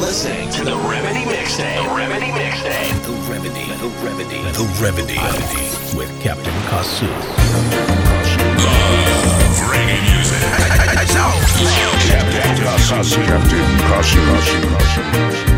listening to the Remedy Mixtape. The Remedy Mixtape. The Remedy. The Remedy. The Remedy. With Captain Kasu. Love reggae music. Captain Kasu. Captain Kasu. Baby,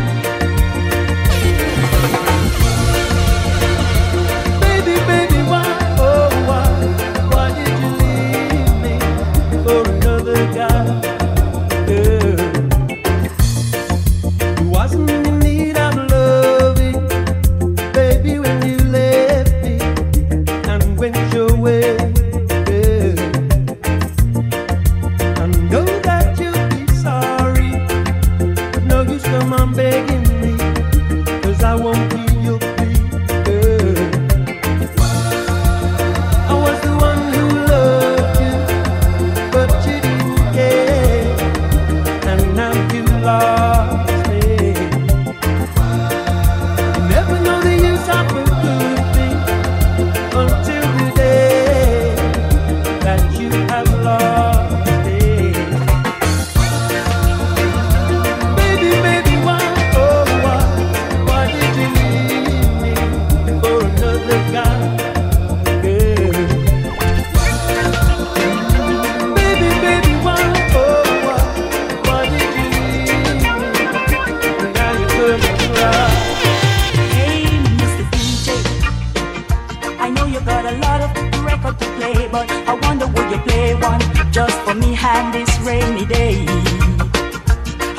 but I wonder would you play one just for me and this rainy day?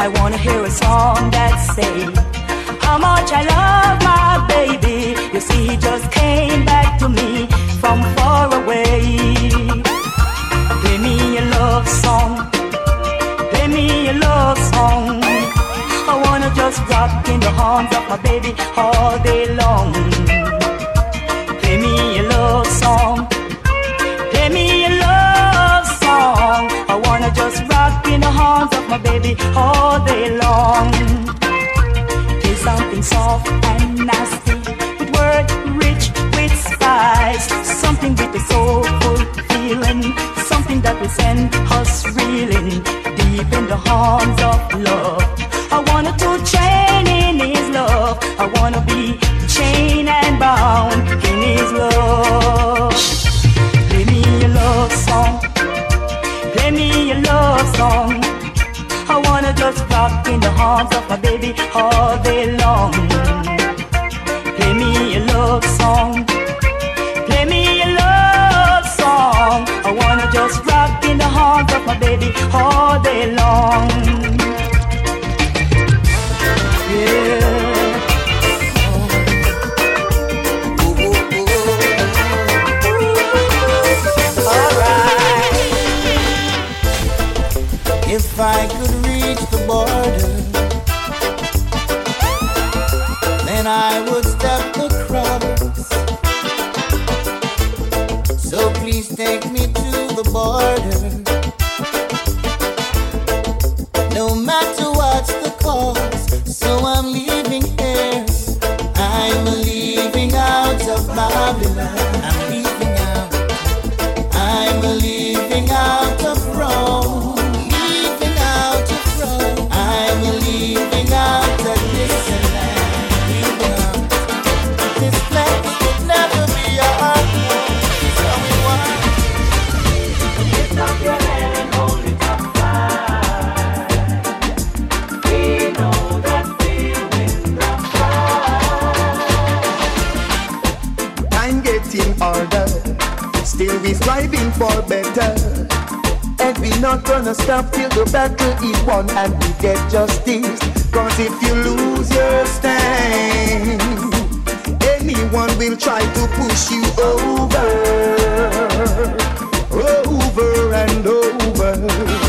I wanna hear a song that say how much I love my baby. You see, he just came back to me from far away. Play me a love song. Play me a love song. I wanna just rock in the arms of my baby all day long. Play me a love song. Rock in the arms of my baby all day long. Play something soft and nasty with word rich with spice. Something with a soulful feeling. Something that will send us reeling deep in the arms of love. I wanna to chain in his love. I wanna be baby oh, all day I would step across. So please take me to the border. Gonna till the battle is won and we get justice. Cause if you lose your stand, anyone will try to push you over, over and over.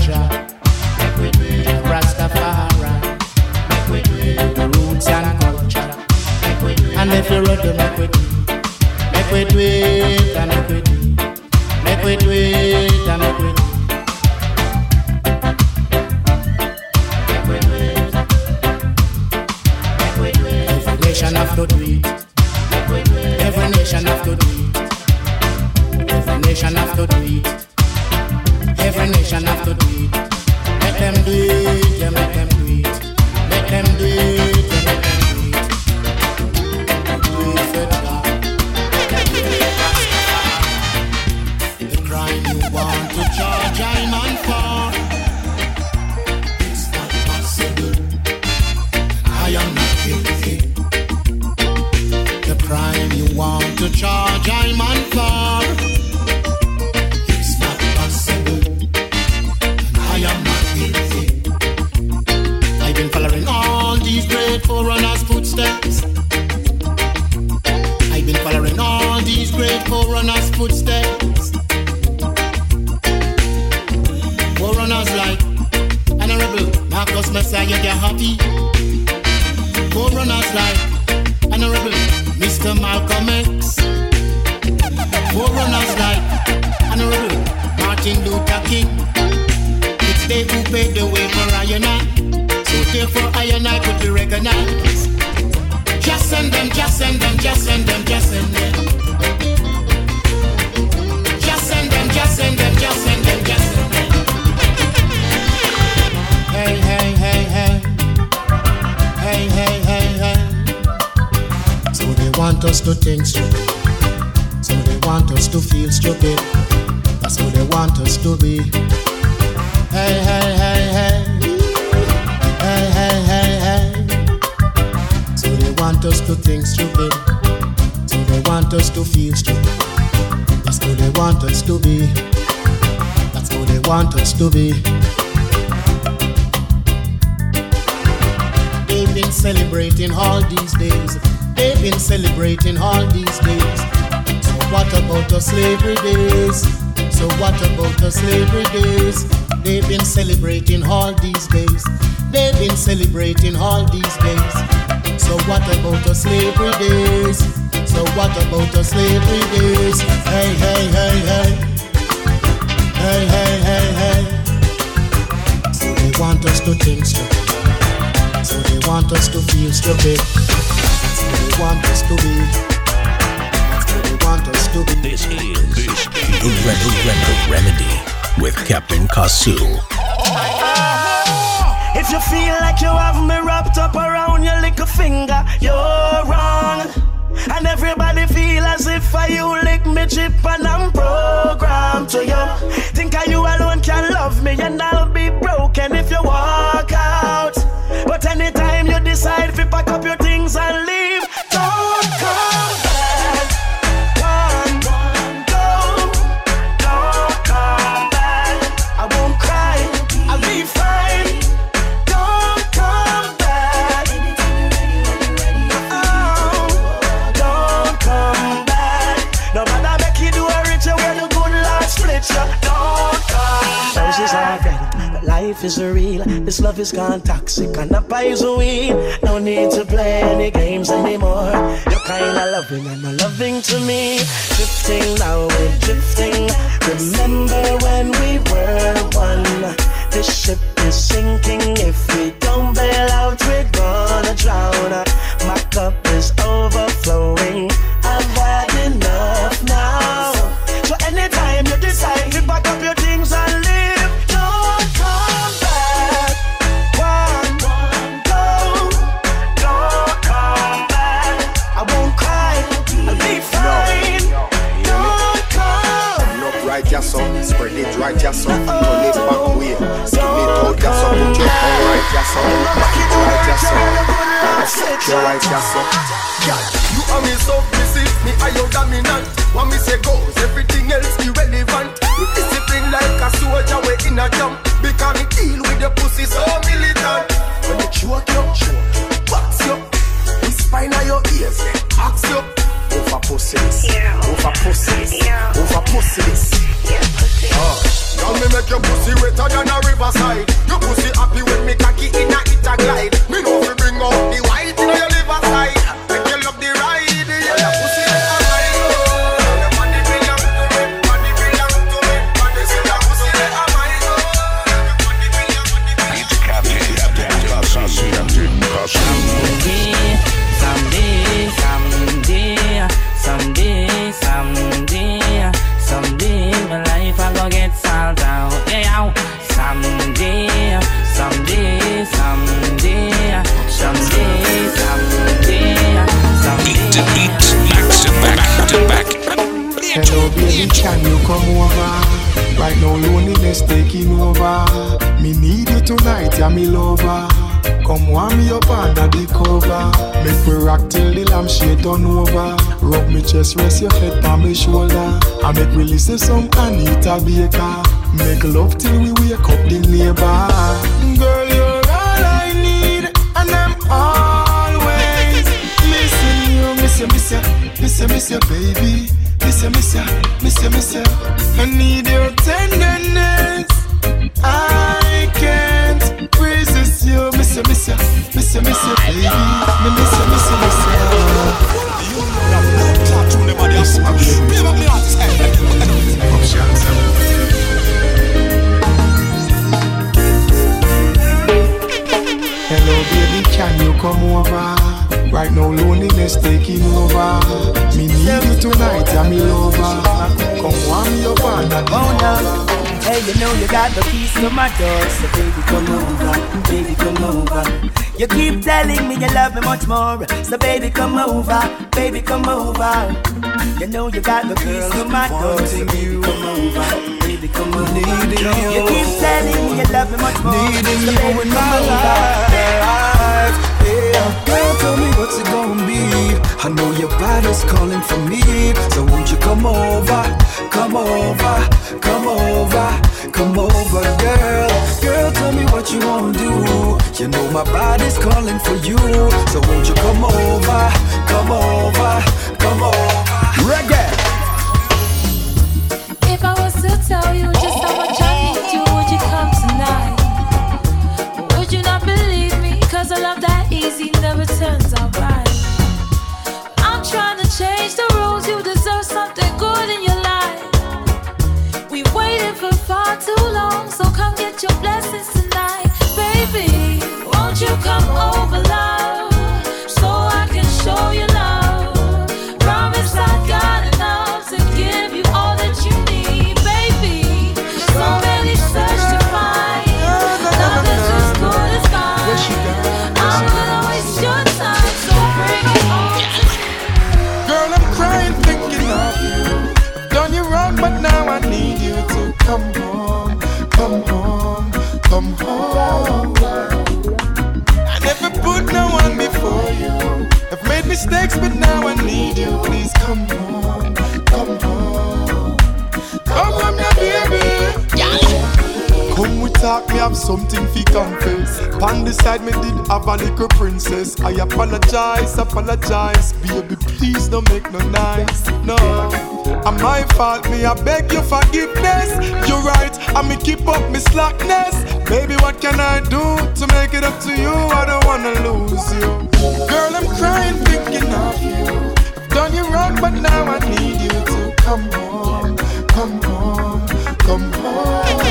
Jah. To think stupid. So they want us to feel stupid. That's who they want us to be. Hey, hey, hey, hey. Hey, hey, hey, hey. So they want us to think stupid. So they want us to feel stupid. That's who they want us to be. That's who they want us to be. They've been celebrating all these days. They've been celebrating all these days. So what about the slavery days? So what about the slavery days? They've been celebrating all these days. They've been celebrating all these days. So what about the slavery days? So what about the slavery days? Hey, hey, hey, hey. Hey, hey, hey, hey. So they want us to think stupid. So they want us to feel stupid. That's who they want us to be. That's who they want us to be. This is the Red, Red, Remedy with Captain Kasu. If you feel like you have me wrapped up around your little finger, you're wrong. And everybody feel as if I you lick me chip and I'm programmed to you. Think I you alone can love me and I'll be broken if you walk Love is gone toxic and the poison. No need to play any games anymore. You're kinda loving and not loving to me. Drifting now, we're drifting. Remember when we were one? This ship is sinking. If we don't bail out, we're gonna drown. My cup is overflowing. Right, yes, so turn it back way. Skin it out, yes, so put your tongue right, yes, so back it right, yes, so fuck you right, yes, so. You are me submissive, me are your dominant. What me say goes, everything else irrelevant. You discipline like a soldier, we in a jump. Because me deal with your pussy so militant. When you choke you, choke, box you, we spine on your ears, ask you. Over pussy this, over pussy this, over pussy your pussy wetter than a riverside. Me rest your head on my shoulder. I make we listen some Anita Baker. Make love till we wake up the neighbor. Girl, you're all I need, and I'm always missing you. Miss you, miss you, miss you, miss you, baby. Miss you, miss you, miss you, miss you. I need your tenderness. Baby, can you come over? Right now, loneliness taking over. Me need you tonight, I'm me lover. Come warm on that Oh no. Hey, you know you got the keys to my door, so baby come over, baby come over. You keep telling me you love me much more, so baby come over, baby come over. You know you got the keys to my door, so baby come over, baby come over. Needing you. You keep telling me you love me much more, Needing so you in my life. Yeah, girl, tell me what's it gonna be. I know your body's calling for me, so won't you come over, come over, come over, come over, girl. Girl, tell me what you wanna do. You know my body's calling for you, so won't you come over, come over, come over. Reggae. If I was to tell you change the rules, you deserve something good in your life. We waited for far too long, so come get your blessings tonight. Baby, won't you come over, love? Come home, come home, come home. I never put no one before you. I've made mistakes, but now I need you. Please come home, come home, come home, now, baby. Come we talk, me have something the side, me did have a little princess. I apologize, apologize, baby. Please don't make no nice, no. I'm my fault, me I beg your forgiveness. You're right, I me keep up me slackness. Baby, what can I do to make it up to you? I don't wanna lose you, girl. I'm crying thinking of you. I've done you wrong, but now I need you to come home, come home, come home.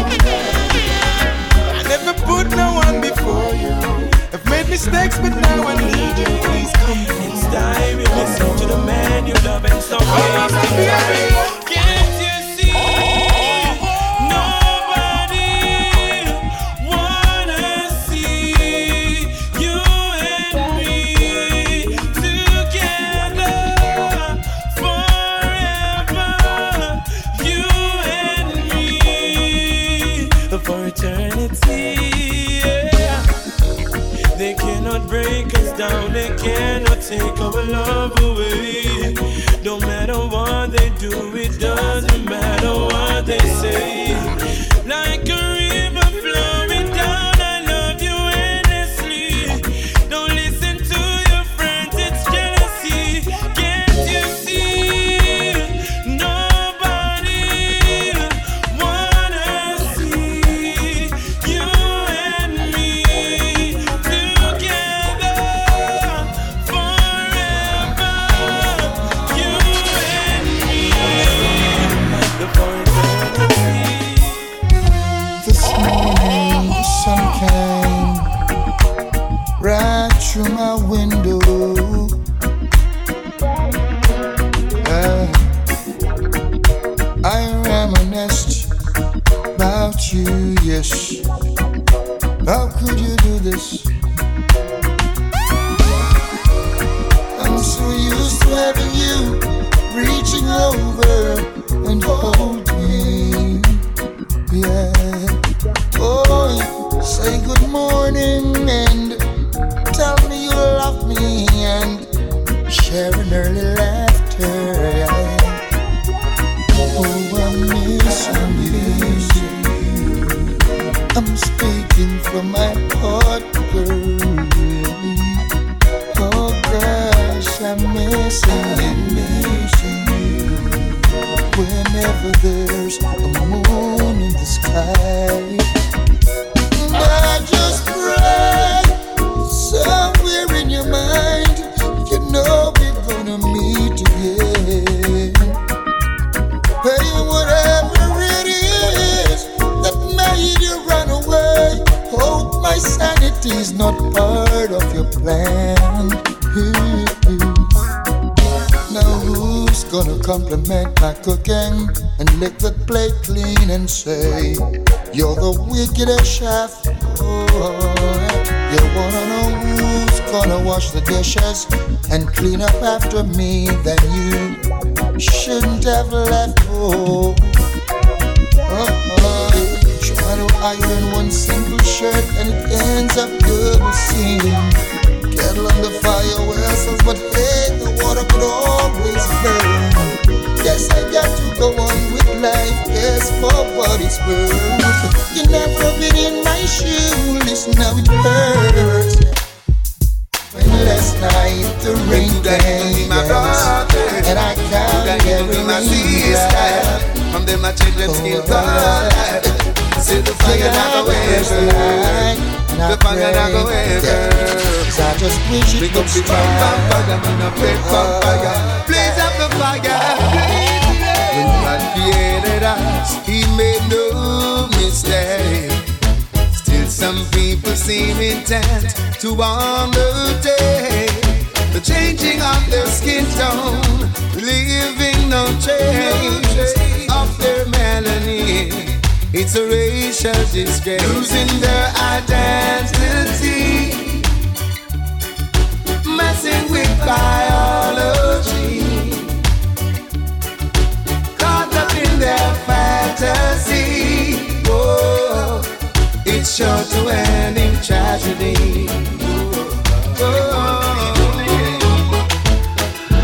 Mistakes, but now I need you. Please come. It's time you listen to the man you love and so Can't love sanity's not part of your plan. Now who's gonna compliment my cooking and lick the plate clean and say you're the wickedest chef? You wanna know who's gonna wash the dishes and clean up after me? Then you shouldn't have left. Oh, oh. Iron one single shirt and it ends up double seam. Kettle on the fire vessels, but hey, the water could always burn. Yes, I got to go on with life, yes, for what it's worth. You never been in my shoes, listen how it hurts. When last night the rain came, and I can't get my sister. From them my children still oh, oh, oh. alive. See the fire not go ever. The fire not go ever. I just wish it up the stop. fire, man, a big fire. Blaze up the fire. When God created us, He made no mistake. Still, some people seem intent to undertake the day. The changing of their skin tone, leaving no trace of their melanin. It's a racial disgrace, losing their identity, messing with biology, caught up in their fantasy. Oh, it's sure to end in tragedy.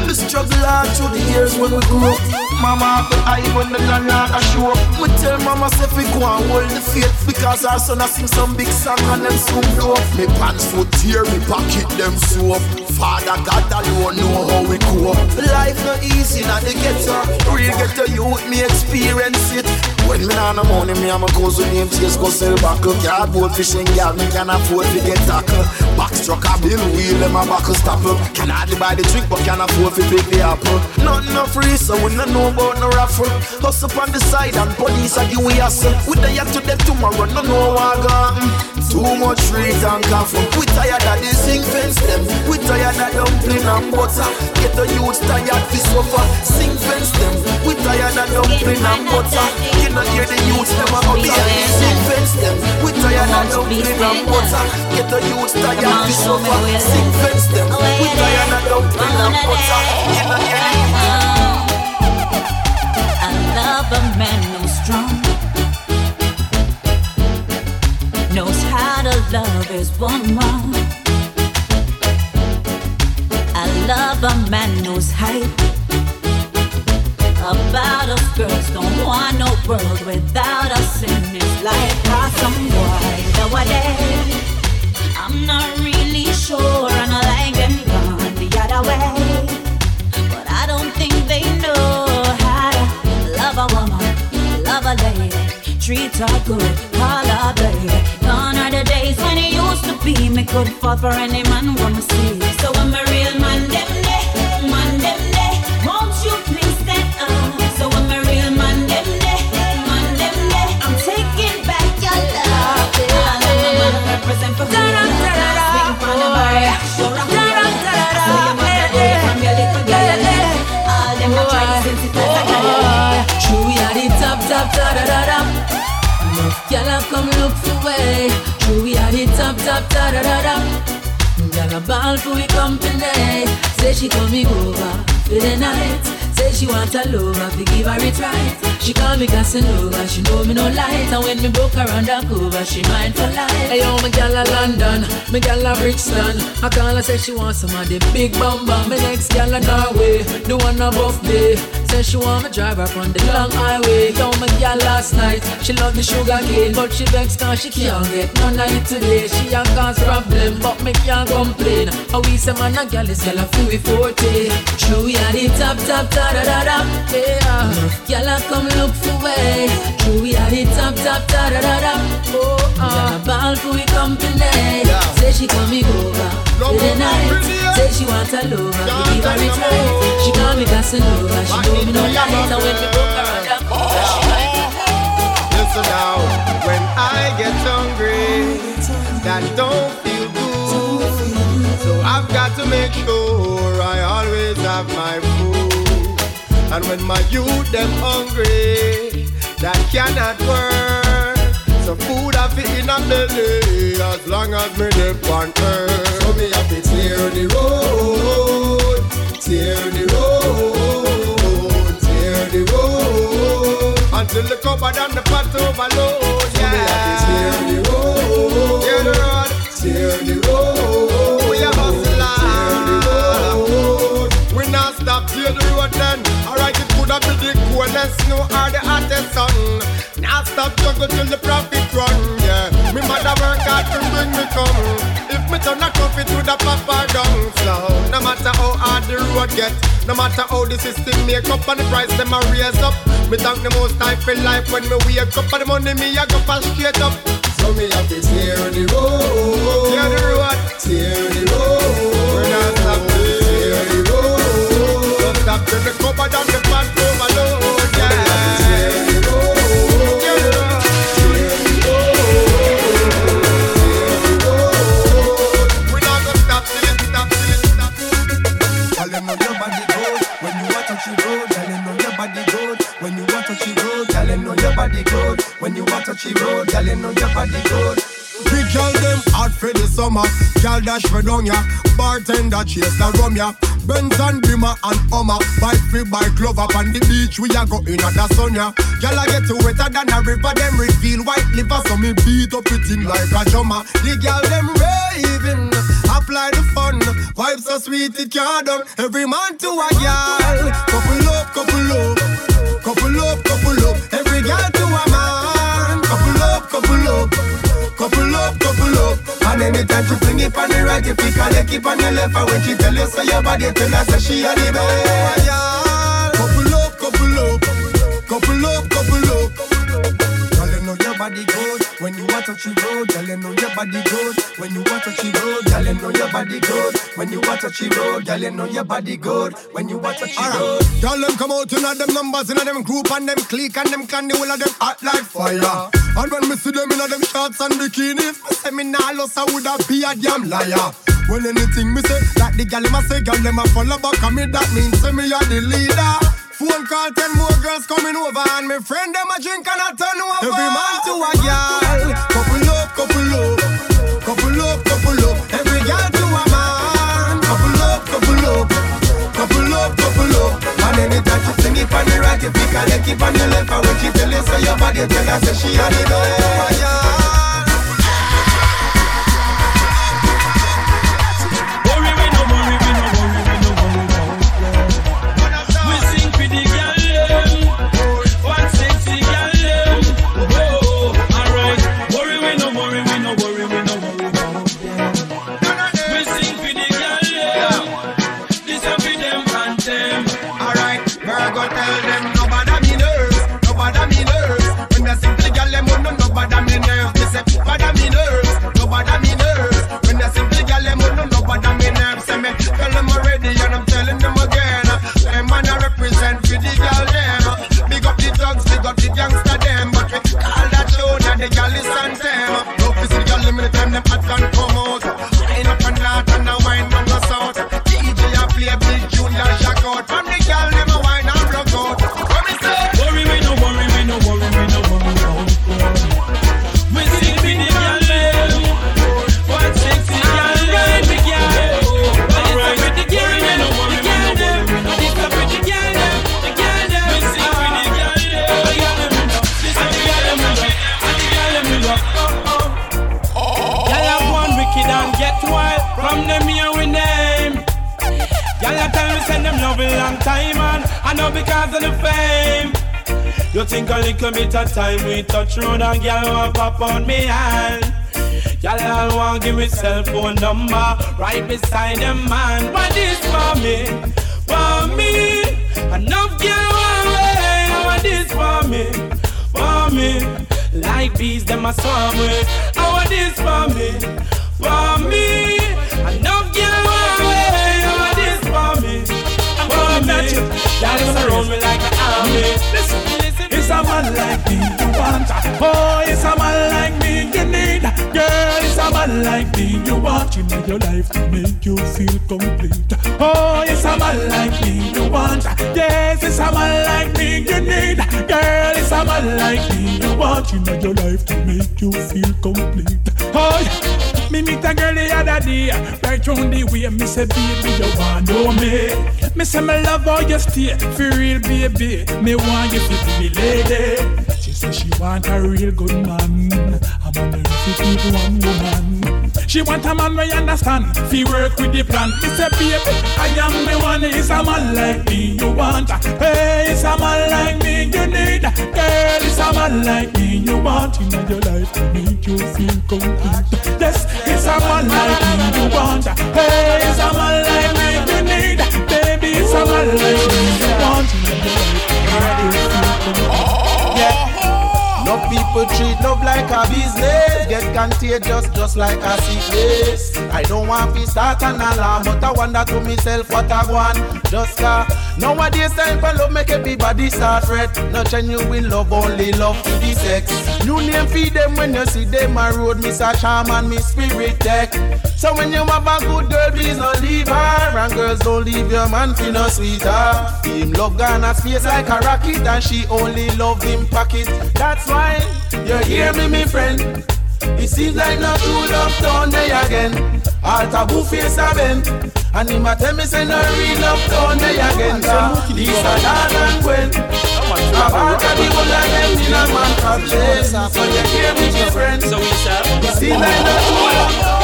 The struggle all through the years when we grew up. Mama the eye when the land like a show. We tell mama say we go and hold the faith because our son a sing some big song and them soon blow. Me pants foot tear, me pocket them up. Father God alone know how we cope. Life not easy, not the ghetto. Real ghetto youth, me experience it. When me nah no money, me and my cousin name Chase go sell buckle. Cardboard fishing gal, me can afford to get tackle. Box truck a bill wheel, them a buckle stopper. Can hardly buy the drink, but can afford to pick the apple. Nothing no free, so we no know about no raffle. Hustle on the side and police are give we hustle. We die to them tomorrow, no know what gone. Too much street and coffee. We tired of the sing fence them. We tired of dumpling and butter. Uh. Get the youths tired to suffer. Sing fence them. We tired of dumpling and butter. Uh. You know hear the youths never up here. Sing fence them. We tired of dumpling and butter. Uh. Get the youths tired to suffer. Sing fence them. We tired of dumpling and butter. You know hear the I love a man who's strong, knows how to love his woman. Love a man who's hype about us girls. Don't want no world without us in his life. Cause some boy nowadays, I'm not really sure, and I like them gone the other way. But I don't think they know how to love a woman, love a lady, treat her good, call her baby. Gone are the days when it used to be me could fall for any man wanna see. I come look for way. True, we are the top, top, da da da da. Girl, a ball for we company. Say she coming over for the night. Say she want a lover, to give her it right. She call me Casanova, she know me no light. And when me broke her undercover, she mine for life. Hey yo, my gal a London, my gal a Brixton. I call her say she want some of the big bamba. My next gal a Norway, the one above me. Say she want me drive her on the long highway. Yo, my gal last night, she love the sugar cane, but she vex cause she can't get none of it today. She a cause problem, but me can't complain. How we say man a gal is gal a feel we forte. True, we are the top, top, da da da da. Yeah, gal a come look for way. True, we are the top, top, da da da da. Oh, ah, uh. ball for we company. Say she coming over for the night. Say she want a lover, we give her it right. She call me Casanova, she know me no light. And when me broke her under cover, she like Listen now, when I get hungry, that don't feel good. So I've got to make sure I always have my food. And when my youth them hungry, that cannot work. So food I fit in a belly as long as me live on earth. So me have to tear the road, tear the road, tear the road until the cupboard and the pot overload. Yeah. So me have to tear the road, tear the road, oh, tear the road. We a hustler, tear the road. We not stop tear the road then. Alright, it could have been the coolest snow or the hottest sun. Now stop struggle till the profit run, yeah. Me mother work hard to bring me come. If me turn a coffee to the papa down slow. No matter how hard the road get, no matter how the system make up and the price them a raise up. Me thank the most time for life when me wake up and the money me a go for straight up. So me have to tear the road, tear the road, tear the road. Touch the road. Girl, you know your body good when you want touch the road. Girl, you know your body good. Big girl them hot for the summer. Girl dash for down ya. Bartender chase the rum ya. Benz and Beamer and Hummer. Bike free glove up on the beach. We a go in at the sun ya. Girl I get to wetter than a river. Them reveal white liver. So me beat up it in like a drummer. The girl them raving. Apply the fun. Vibes so sweet it can't. Every man to a girl. Couple up, couple up. Couple up, couple anytime she fling it on the right, if you her leg keep on your left. And when she tell you say your body, tell her say she a the best. Couple up, couple up. Couple up, couple up. Girl, you know your body good when you want touch the road. Girl, you know your body good when you want touch the road. Girl, you know your body good when you want touch the road. Girl, you know your body good when you want touch the road. Girl, them come out in them numbers, in them group, and them clique, and them can the whole of them hot like fire. And when me see them in them shorts and bikinis, me say me nah lost, I woulda be a damn liar. When anything me say, like the gal them a say, gal them a follow back, and me that means say me a the leader. Phone call, ten more girls coming over, and me friend them a drink and a turn over. Every man to a gal, couple up, couple up, couple up, couple up. Every gal to a man, couple up, couple up, couple up, couple up. And anytime she sing it on the right, you pick her keep on your left, and when she tell you say your body, tell her say she a the best. It's a man like me you want. Oh, it's a man like me you need. Girl, it's a man like me you want in your life to make you feel complete. Oh, it's a man like me you want. Yes, it's a man like me you need. Girl, it's a man like me you want in your life to make you feel complete. Oh, me meet a girl the other day, right round the way. Me say, baby, you want know me? Me say, me love how you stay, for real, baby. Me want you to be lady. She say she want a real good man. I'm on the roof keep one woman. She want a man we understand. Fi work with the plan. Me say, baby, I am the one. It's a man like me you want. Hey, it's a man like me you need. Girl, it's a man like me you want in your life to make you feel complete. Yes, it's a man like me you want. Hey, it's a man like me you need. Baby, it's a man like me you want in your life to make you feel complete. Oh, yeah. Oh, oh. No people treat love like a business. Get contagious just just like a sickness. I don't want to start an alarm, but I wonder to myself what I want. Just car. Nowadays time for love make everybody start fret. No genuine love, only love for the sex. New name feed them when you see them a road, Miss a charm and Miss Spirit Tech. So when you have a good girl, please don't leave her. And girls don't leave your man for no sweeter. Him love Ghana space like a rocket, and she only love him pocket. That's why you hear me, me friend. It seems like no true love down there again. All taboo face a bend. And him a tell me say no real love down there again. Lisa, Dan and Gwen. About the whole of them in a man chase. So you hear me, my friend. So we shall. It seems like no true love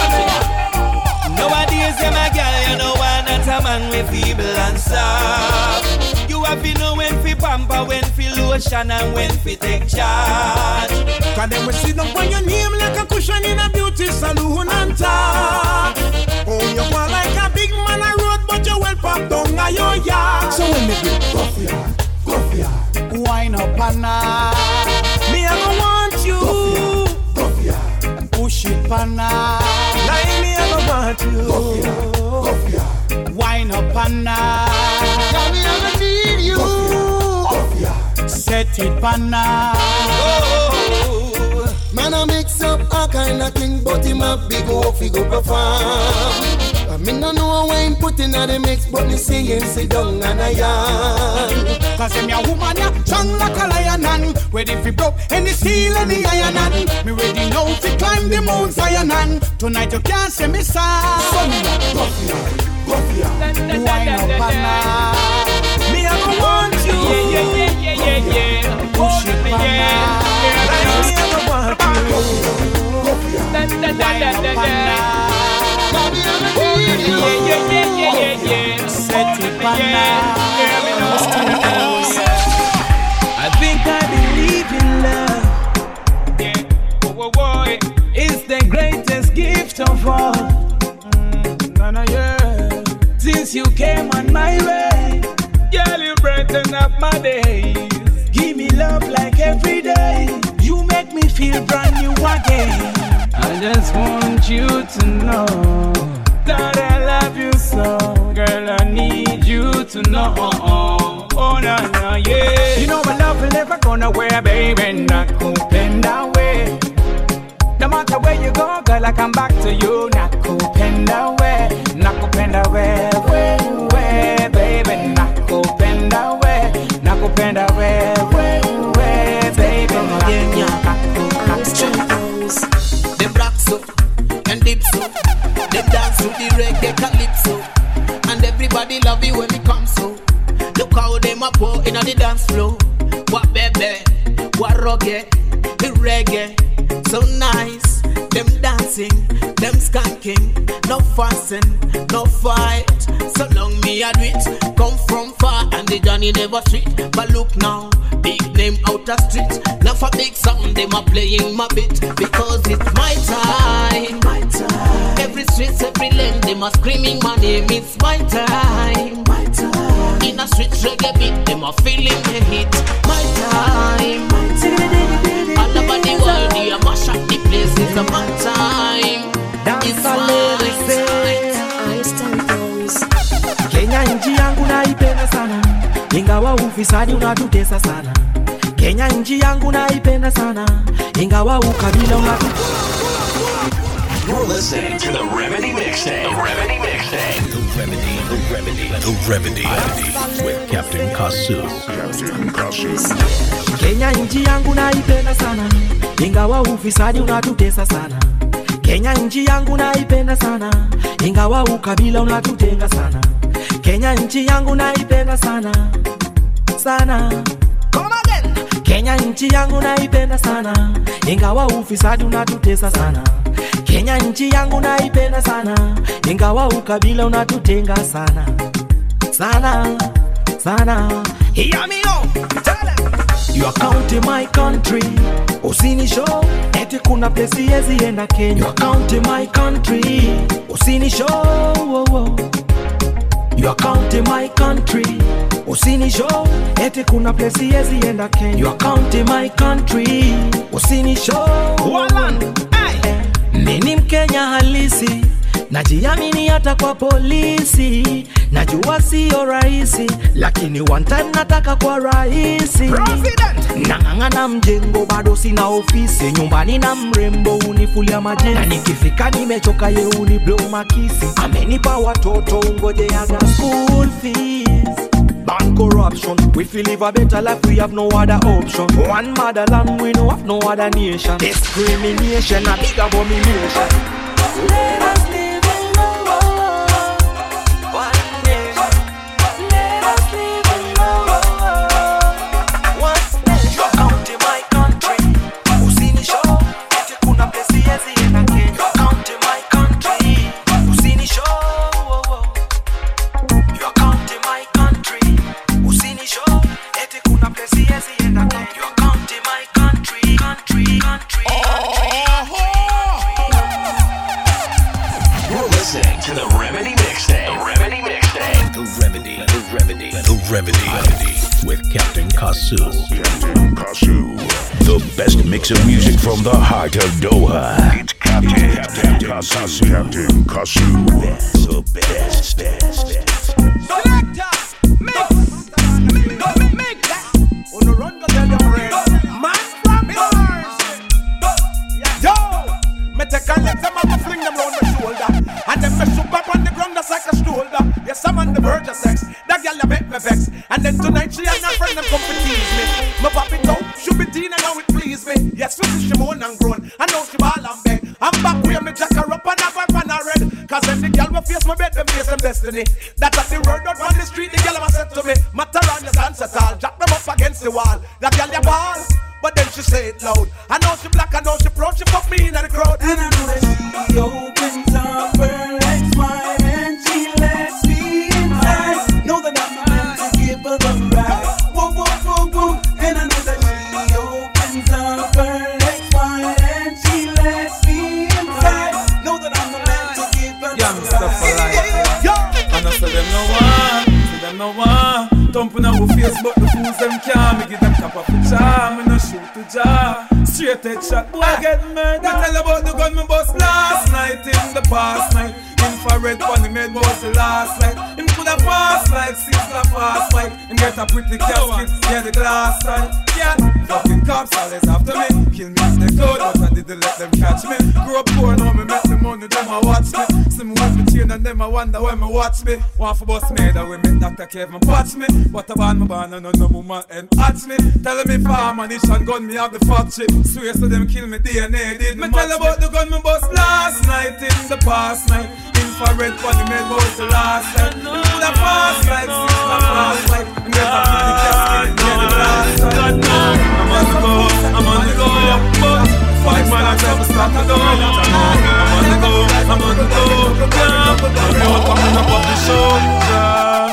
Nowadays, yeah, my girl, you know why not a man with feeble and soft. You have to know when fi pamper, when fi lotion, and when fi take charge. Cause them will sit down on your name like a cushion in a beauty salon and talk. Oh, you want like a big man a road, but you well pop down a your yard. So when me do go for ya, go for ya, wine up and Me I don't want you, go for ya, push it and Like me I don't want you, go for ya, go for ya, wine up and Yeah, me I don't need set it and Man, I mix up all kind of thing, but him a big hope fi go perform. I mean, no know why him put in the mix, but me see him sit down and I yarn. Cause him a woman ya strong like a lion and Ready fi broke any steel and the iron and Me ready now fi climb the Mount Zion and Tonight you can't see me sad So me a go fi ya, go ya Wine up and Me a go want you. Yeah, yeah, yeah, yeah, yeah, yeah uh, Me a go want fi ya, wine up and uh, yeah, yeah, yeah, yeah, yeah, yeah. I know that I love you so, girl. I need you to know. Oh, na na, yeah. You know my love will never gonna wear, baby. Not kupenda way. No matter where you go, girl, I come back to you. Ingawa ufisadi unatutesa sana. Kenya nchi yangu naipenda sana, ingawa ukabila unatutesa You're listening to the Remedy Mixtape. The Remedy Mixtape. The Remedy. The Remedy. The Remedy. With Captain Kasu. Captain Kasu. Kenya nchi yangu naipenda sana, ingawa ufisadi unatutesa sana. Kenya nchi yangu naipenda sana, ingawa ukabila unatutenga sana. Kenya nchi yangu naipenda sana sana. Come again. Kenya nchi yangu naipenda sana, ingawa ufisadi unatutesa sana. Kenya nchi yangu naipenda sana, ingawa ukabila unatutenga sana sana sana. Hear me out. Your county my country usini show eti kuna place yezi enda Kenya Your county my country usini show oh, oh. Your county my country. Usini show eti kuna place yezi enda Kenya. Your county my country. Usini show. Walan hey. Mimi Mkenya halisi najiamini hata kwa polisi. Najua sio rahisi lakini one time nataka kwa rahisi. Nang'ang'ana mjengo bado sina ofisi. Nyumbani na mrembo unifulia majezi na nikifika nimechoka ye uni blow makisi. Amenipa watoto ungojeaga school fees. Ban corruption, we feel live a better life, we have no other option. One motherland, we no have no other nation. Discrimination, a big abomination. Let us live of Doha. It's Captain, Captain Kasu. Captain Kasu. Get a pretty casket, yeah the glass side. Wonder when me watch me. Want for bust me, that me Dr. Kevin watch me. But I ban my ban and no woman and watch me. Tell me farm ammunition gun me have the factory. Swear so them kill me DNA did me tell about the gun me bust last night in the past night. Infrared funny made was the last night. You could have fast like sister fast like. And get a pretty casket the last night. I'm on the go, I'm on the go, but I never start to go. I'm on the go, I'm on the go, yeah. I'm out coming up on the show.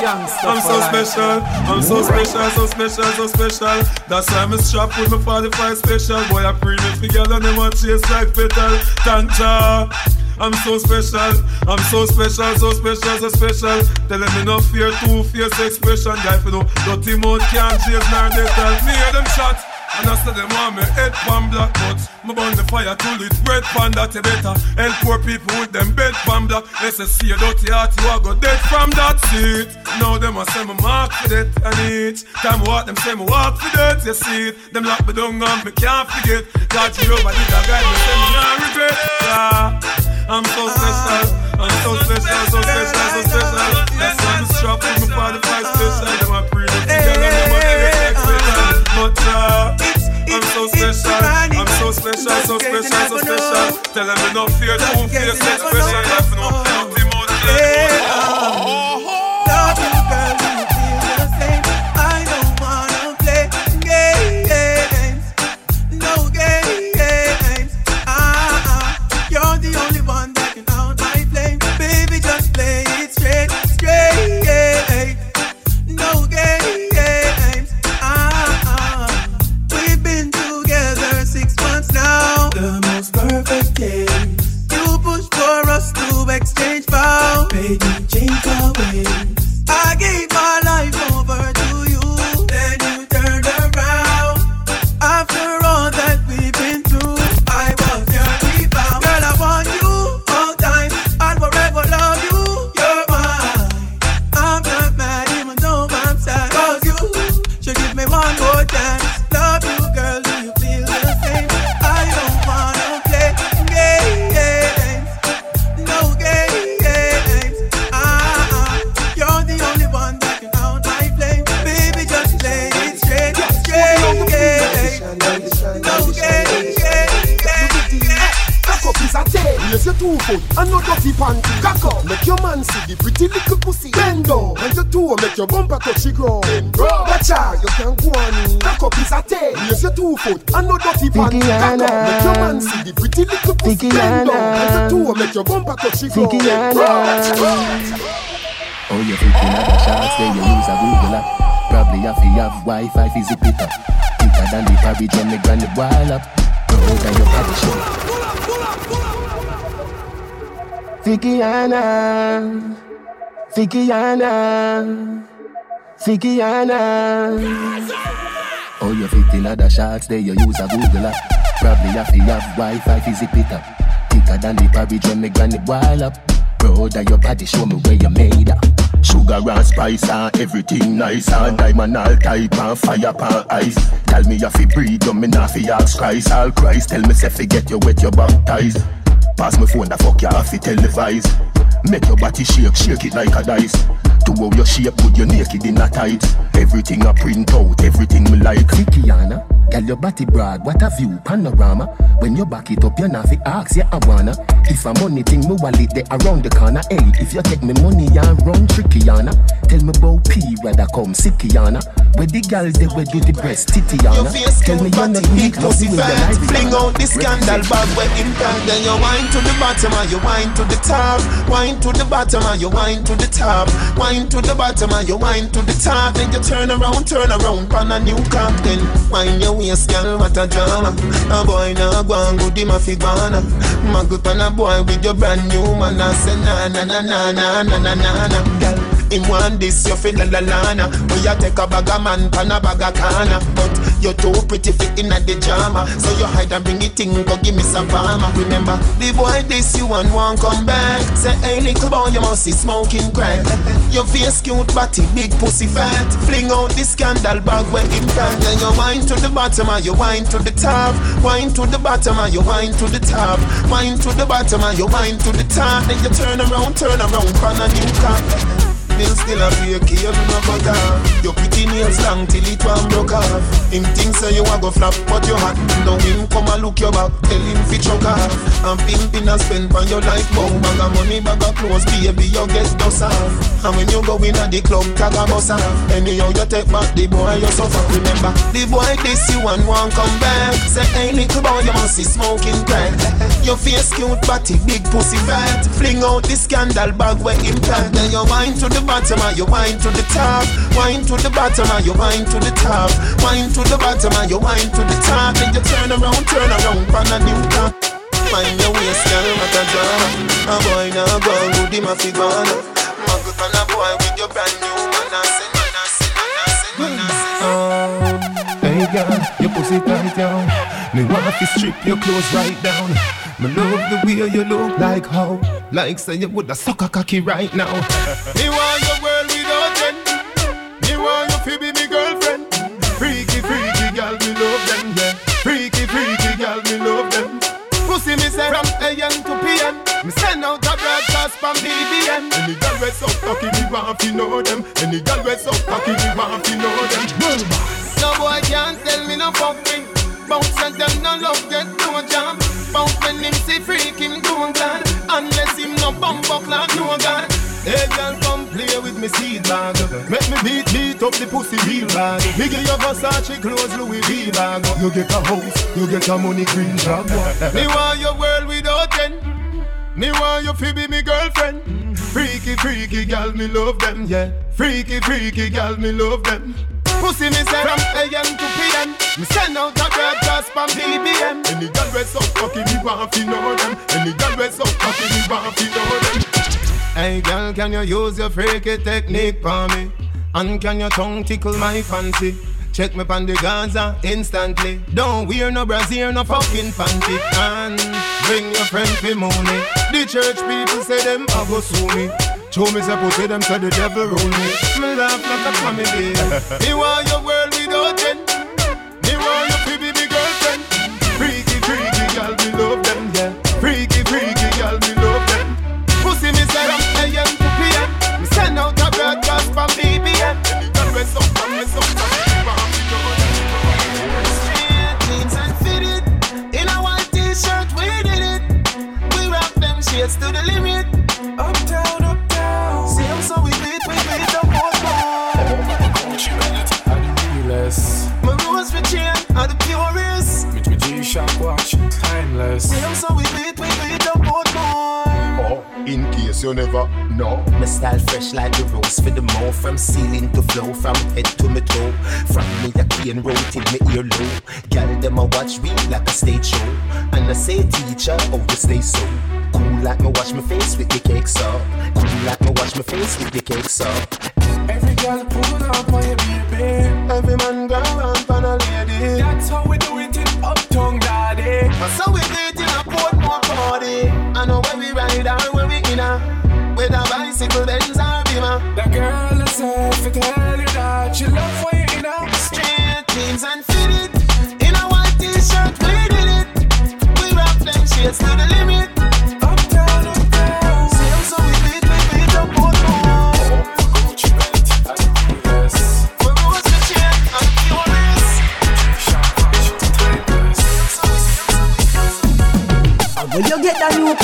I'm so special, I'm so special, so special, so special. That's why I'm strapped with my 45 special. Boy, I pre it together and they want chase like petal. Thank ya. I'm so special, I'm so special, so special, so special. Telling me no fear, two fierce expression. Guy, for no dirty mouth can't chase nor they tell me hear them shot. And I said them want me head pan black but Me burn the fire till it red pan that you better Help poor people with them bed pan black They say see a dirty heart you a go dead from that seat Now them a say me mark for that and each Time walk them say me walk for that you see it Them lock me down and me can't forget God Jehovah did a guide me say me not regret yeah. I'm so special I'm so special, so special, so special That's why I'm strapped with my 45 special Them a pre together, them a take but uh, I'm so special, I'm so special, so special, so special. Tell them no fear, face expression. Have no Take away. Foot and no dirty panty. Cock up, make your man see the pretty little pussy. Bend down, and your toe make your bumper touch the ground. Watch out, you can go on. Cock up is a tail, raise your two foot and no dirty panty. Cock up, make your man see the pretty little pussy. Bend down, and your toe make your bumper touch the ground. Watch out. Oh, you're freaking at the shots, then you use a Google app. Probably have to have Wi-Fi fizzy picker. Thicker than the porridge when me grind the wall up. Go down your body show. Fikiana, Fikiana, Fikiana. Oh, you fit in other shots, there you use a Google app. Probably have to have Wi-Fi fizzy picker. Thicker than the porridge when me the wall up. Brother, your body show me where you made up. Sugar and spice and everything nice and diamond all type and fire pan ice. Tell me if you breathe, you me not fi ask Christ. All Christ, tell me say fi get you wet, you baptized. Pass me phone, the fuck you have to televise. Make your body shake, shake it like a dice. To how your shape, put your naked in a tight. Everything I print out, everything me like. Kikiana, girl your body broad, what a view, panorama. When you back it up, you not fi ask, yeah I wanna. If a money thing, me wallet there around the corner. Hey, if you take me money and run trickyana. Tell me about P, rather come sickyana. Where the girl they where do the breast titiana. Your face Tell me too you're not big weak, no pussy see fat. Fling out the scandal bag where in time. Then you wine to the bottom and you wine to the top. Wine to the bottom and you wine to the top. Wine to the bottom and you wine to the top. Then you turn around, turn around, pan a new captain. Wine your waist, girl, what a drama. A boy na go and good him a fi gonna. On a boy with your brand new man. I say na na na na na na na na na. Girl, him want this, you feel la la la na. When you take a bag of man, pan a bag of canna. But you're too pretty fit in a the drama. So you hide and bring it in, go give me some farmer. Remember, the boy this you and won't come back. Say, hey little boy, you must be smoking crack. Your face cute, body big pussy fat. Fling out the scandal bag where impact. Then you wine to the bottom and you wine to the top. Wine to the bottom and you wine to the top. Wine to the bottom and you wine to the top. Then you turn around, turn around, pan a new cock. Still, still a fake, you no cut off. Your pretty nails long till it one broke off. Him think say you a go flap, but you hot. Now him come and look your back, tell him fi choke off. And pimpin' and spend on your life, bow bag of money, bag of clothes, baby you get dust off. And when you go in at the club, tag a bus off. Anyhow you take back the boy, you suffer. Remember, the boy this you and one come back. Say hey little boy, you must be smoking crack. Your face cute, body big pussy fat. Fling out the scandal bag where him impact. Then you wine to the bottom and you wine to the top. Wine to the bottom and you wine to the top. Wine to the bottom and you wine to the top. Then you turn around, turn around, pan a new top. Mind your waist, girl, what a drama. A boy now go, good him a fi gone. Muggle pan a boy with your brand new man. I say, man, I say, man, I say, man, I say. Oh, hey girl, your pussy tight down. Me want to strip your clothes right down. Me love the way you look like how, like say you woulda suck a cocky right now. Me want your world without end. Me want you to be me girlfriend. Freaky, freaky girl, me love them, yeah. Freaky, freaky girl, me love them. Pussy me say from AM to PM. Me send out a broadcast from BBM. Any girl we so cocky, me want to know them. Any girl we so cocky, me want to know them. No boy can't tell me no fucking. Bounce and them no love get me seed bag. Make me beat beat up the pussy real bad. Me give you Versace clothes, Louis V bag. You get a house, you get a money green job. me want your world without end. Me want you to be me girlfriend. Freaky, freaky gal, me love them, yeah. Freaky, freaky gal, me love them. Pussy me say from AM to PM. Me send out a broadcast from BBM. Any girl we so cocky, me want to know them. Any girl we so cocky, me want to know them. Hey girl, can you use your freaky technique for me? And can your tongue tickle my fancy? Check me pon the Gaza instantly. Don't wear no brassiere, no fucking panty. And bring your friend for money. The church people say them a go sue me. Show me say pussy them say the devil rule me. Me laugh like a family. me want your world flow, from head to my toe. From me a cane road till me ear low. Girl them a watch me like a stage show. And I say teacher, oh you stay so Cool. Like me wash my face with the cake so Cool like me wash my face with the cake so Every girl pull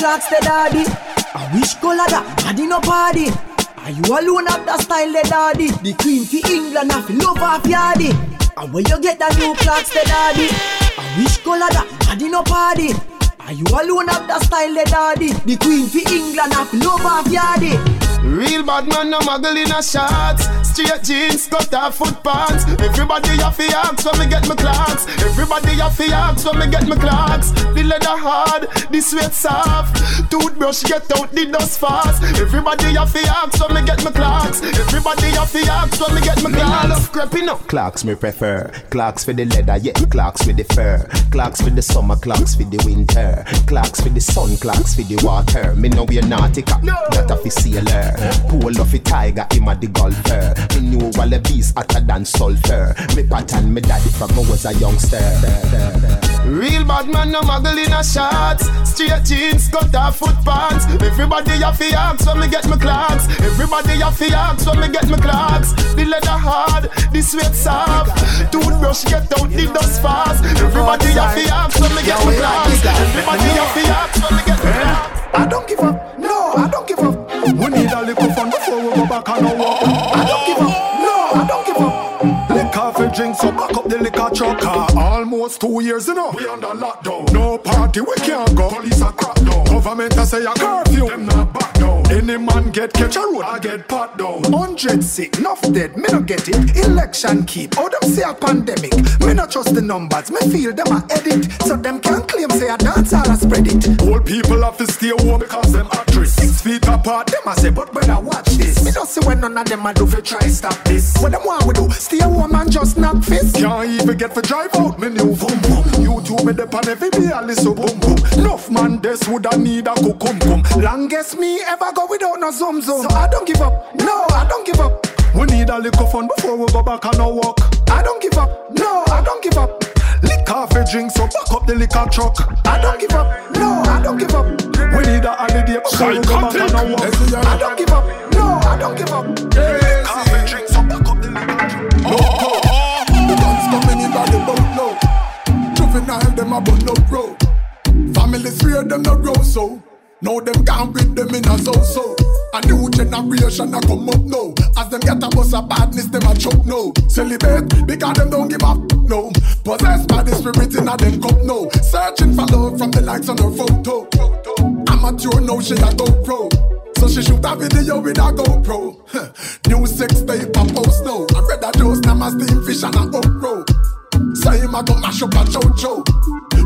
clocks, the daddy? I wish color that, no party. Are you alone have the style, the daddy? The queen for England, I feel love off yardy. And where you get the new clocks, the daddy? I wish color that, no party. Are you alone have the style, the daddy? The queen for England, I feel love off yardy. Real bad man, no muggle in a shots. Straight jeans, cut off foot pants. Everybody have to ask when me get my clocks. Everybody have to ask when me get my clocks. The leather hard, the sweat soft. Toothbrush get out the dust fast. Everybody have to ask when me get my clocks. Everybody have to ask when me get my clocks. love creeping up. Clocks me prefer Clocks for the leather, yeah Clocks with the fur Clocks for the summer, clocks for the winter Clocks for the sun, clocks for the water Me know we're nautica, that a fi sailor Pull off a tiger, him a the golfer Me know all the bees hotter than sulfur Me pattern me daddy from I was a youngster Real bad man, no muggle in a shots. Straight jeans, cut off foot pants. Everybody have to ask when me get my clocks. Everybody have to ask when me get my clocks. The leather hard, the sweat soft. Toothbrush get out the dust fast. Everybody have to ask when me get my clocks. Everybody have to ask when me get my clocks. I don't give up. No, I don't give up. We need a little fun before we go back our walk. I don't give up. No, I don't give up. Liquor for drink, so back up the liquor truck. Ah, Almost two years, you know. We under lockdown. No party, we can't go. Police are crack down. Government a say a curfew. Them not back down. Any man get catch a road, I get pot down. Hundred sick, enough dead, me no get it. Election keep, Oh, them say a pandemic. Me not trust the numbers, me feel them a edit. So them can't claim say a dance all a spread it. Old people have to stay home because. Apart, them a say, but better watch this. Me don't see when none of them a do fi try stop this. What them want we do? Stay home and just knock fist. Can't even get for drive out, me new boom boom. You two me depend every day a listen boom boom. Enough man, this woulda need a cum cum. Longest me ever go without no zoom zoom. So I don't give up, no, I don't give up. We need a little fun before we go back on our walk. I don't give up, no, I don't give up. Lick off a drink, so back up the liquor truck. I don't give up, no, I don't give up. We need a holiday before we go back walk. I don't give up, no, I don't give up. Off a drink, so back up the liquor truck. No, no. The guns coming in by the boat boatload. Juvenile, them a but no road. Families fear them no grow so. Now them can't with them in a so so. A new generation a come up now. As them get a bus of badness, them a choke now. Celebrate because them don't give up no. Possessed by the spirit in a them cup now. Searching for love from the likes on her photo. Amateur now she a GoPro. So she shoot a video with a GoPro. New sex tape a post now. I read a dose, now my steam fish and a upro. Say him a go mash up a chow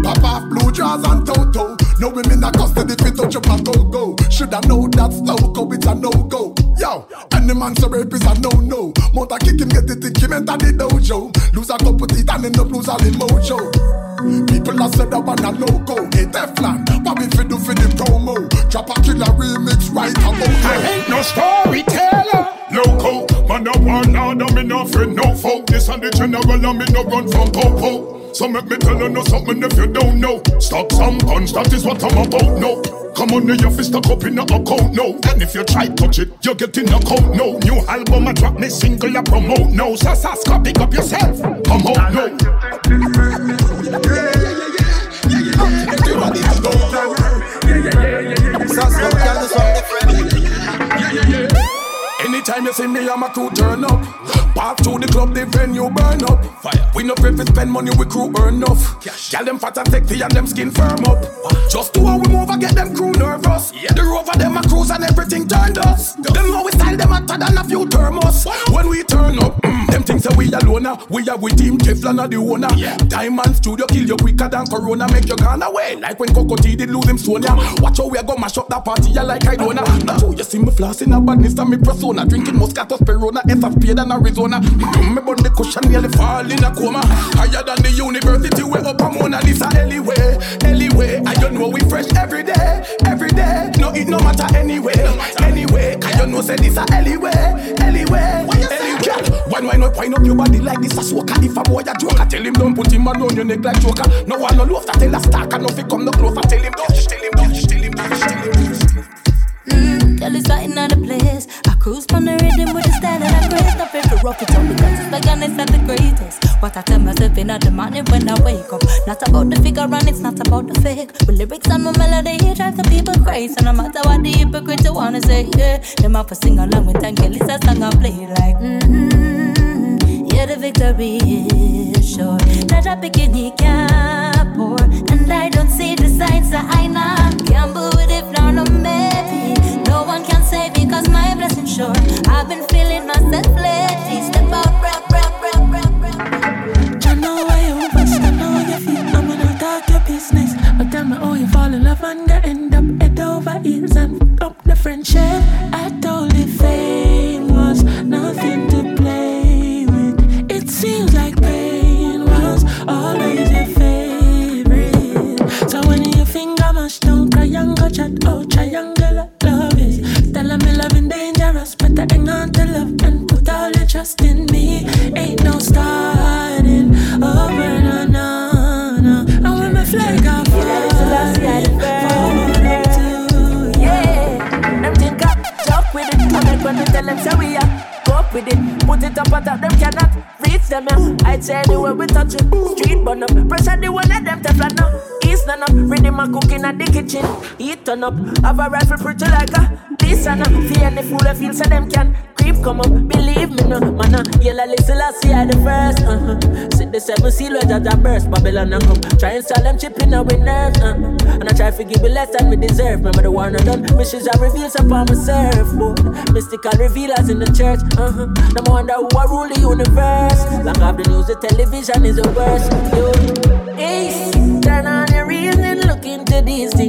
Pop off blue jaws and toto. No women a custody fit touch up a go go. Shoulda know that's loco, it's a no go. Yo, any man so rape is a no no. Motor kick him, get it, think him enter the dojo. Lose a couple teeth and end up lose all the mojo. People a said that one a loco. Hey Teflon, what we fi do for the promo? Drop a killer remix right about now. I ain't no storyteller. Loco, man, no one order, me no friend, no folk. This and the general, and me no run from popo. So make me tell you know something if you don't know. Stop some guns, that is what I'm about, no. Come on, your fist stuck up in a account, no. And if you try touch it, you're in a count, no. New album, I drop me single, I promote, no. So, Saska, pick up yourself, come out, no. Anytime you see me, I'm a crew turn up. Path to the club, the venue burn up. Fire. We no pay spend money, we crew earn enough. Girl them fat and sexy and them skin firm up. Just do how we move and get them crew nervous. Yeah. The rover them a cruise and everything turned us. Them know we style them hotter than a few thermos. When we turn up, mm, them things say we alone. We are with team Teflon are the owner. Diamond Studio kill you quicker than Corona. Make you gone away like when Coco T did lose him Sonia. Watch how we a go mash up that party, yeah, like I don't know. Now you see me flossing a badness and me persona. Drinking Moscato, Perona, FFP than Arizona. Me bun the cushion nearly fall in a coma. Higher than the university, we up a Mona Lisa anyway. Anyway, I don't know we fresh every day, every day. No, it no matter anyway, anyway. I don't know say this a anyway, anyway. Anyway, why why not wind up your body like this a soca? If a boy a joker, tell him don't put him around your neck like joker. No one no love that tell a stalker, no fi come no closer. Tell him don't, tell him don't, tell him don't, tell him don't. Mm, girl, it's right in the place. I cruise from the rhythm with the style and I grace. Not favorite rock it up because it's the honest and the greatest. What I tell myself in the morning when I wake up. Not about the figure and it's not about the fake. With lyrics and my melody, it drives the people crazy. No matter what the hypocrite wanna say, yeah. Them have to sing along with it's a song I play like. Mm-hmm. Yeah, the victory is sure. That I begin he can't pour. And I don't see the signs that I now can't believe if not no maybe. I've been feeling myself lately. Step out, know why you know. I'm gonna talk your business. Tell me you fall in love and end up head over heels and up the friendship. In me. Ain't no starting over, no, no, no. And when my flag off, I with. I when we tell them say we are cope with it. Put it up on top, them cannot reach them. Yeah. I'd say anywhere we touch it, street burn up. Pressure the one of them. East none up, ready my cooking at the kitchen. Heat turn up, have a rifle pretty like a this and a. Fear any fool that feel so them can creep come up, believe me no, man. Uh, yellow listen, I see I the first. Uh-huh. See the seven seal where Jaja burst, Babylon and come. Try and sell them chipping our nerves. Uh-huh. And I try to give you less than we deserve. Remember the one I done, wishes I reveals upon my surfboard. Mystical revealers in the church. Uh-huh. No wonder who I rule the universe. Like I've the news, the television is the worst. Yo. Ace, turn on your reason, look into these things.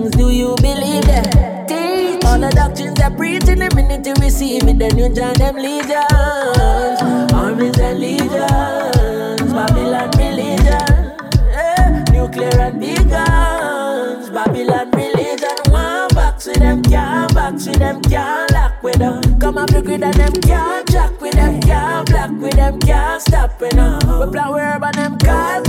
All the doctrines I preach in the minute to receive it, then you join them legions, armies and legions, Babylon religion, eh, nuclear and big guns, Babylon religion. One box with them, can't box with them, can't lock with them. Come up the grid and them can't jack with them, can't block with them, can't stop with them. We plan where but them call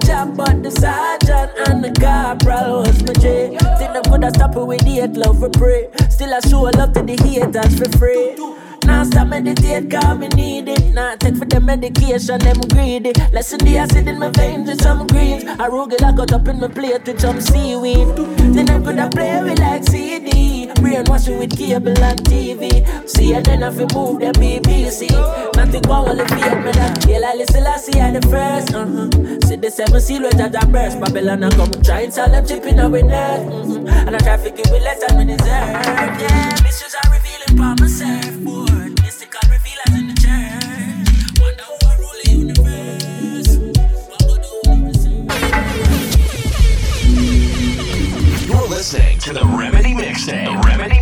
job, but the sergeant and the corporal was my J. Think them coulda stop it with the love for pray. Still I show a love to the haters for free. Now stop meditate, cause me need it. Now take for the medication, them greedy. Listen the acid in my veins with some greens. I I got up in my plate with some seaweed. Then I coulda play with like CD. Brainwashing with cable and TV. See, and then if you move the BBC. Nothing wrong with the fear, me that. Yeah, like listen, I see I the first. Uh-huh. See the seven seal with that burst. Babylon, I come try and sell them chipping away net. Mm-hmm. And I give it less than we deserve. Yeah, mysteries are revealing by myself, boy. The remedy. Mixtape. The Remedy.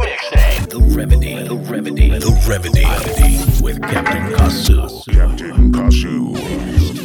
The remedy, the remedy The Remedy. with Captain Kasu. Captain Kasu.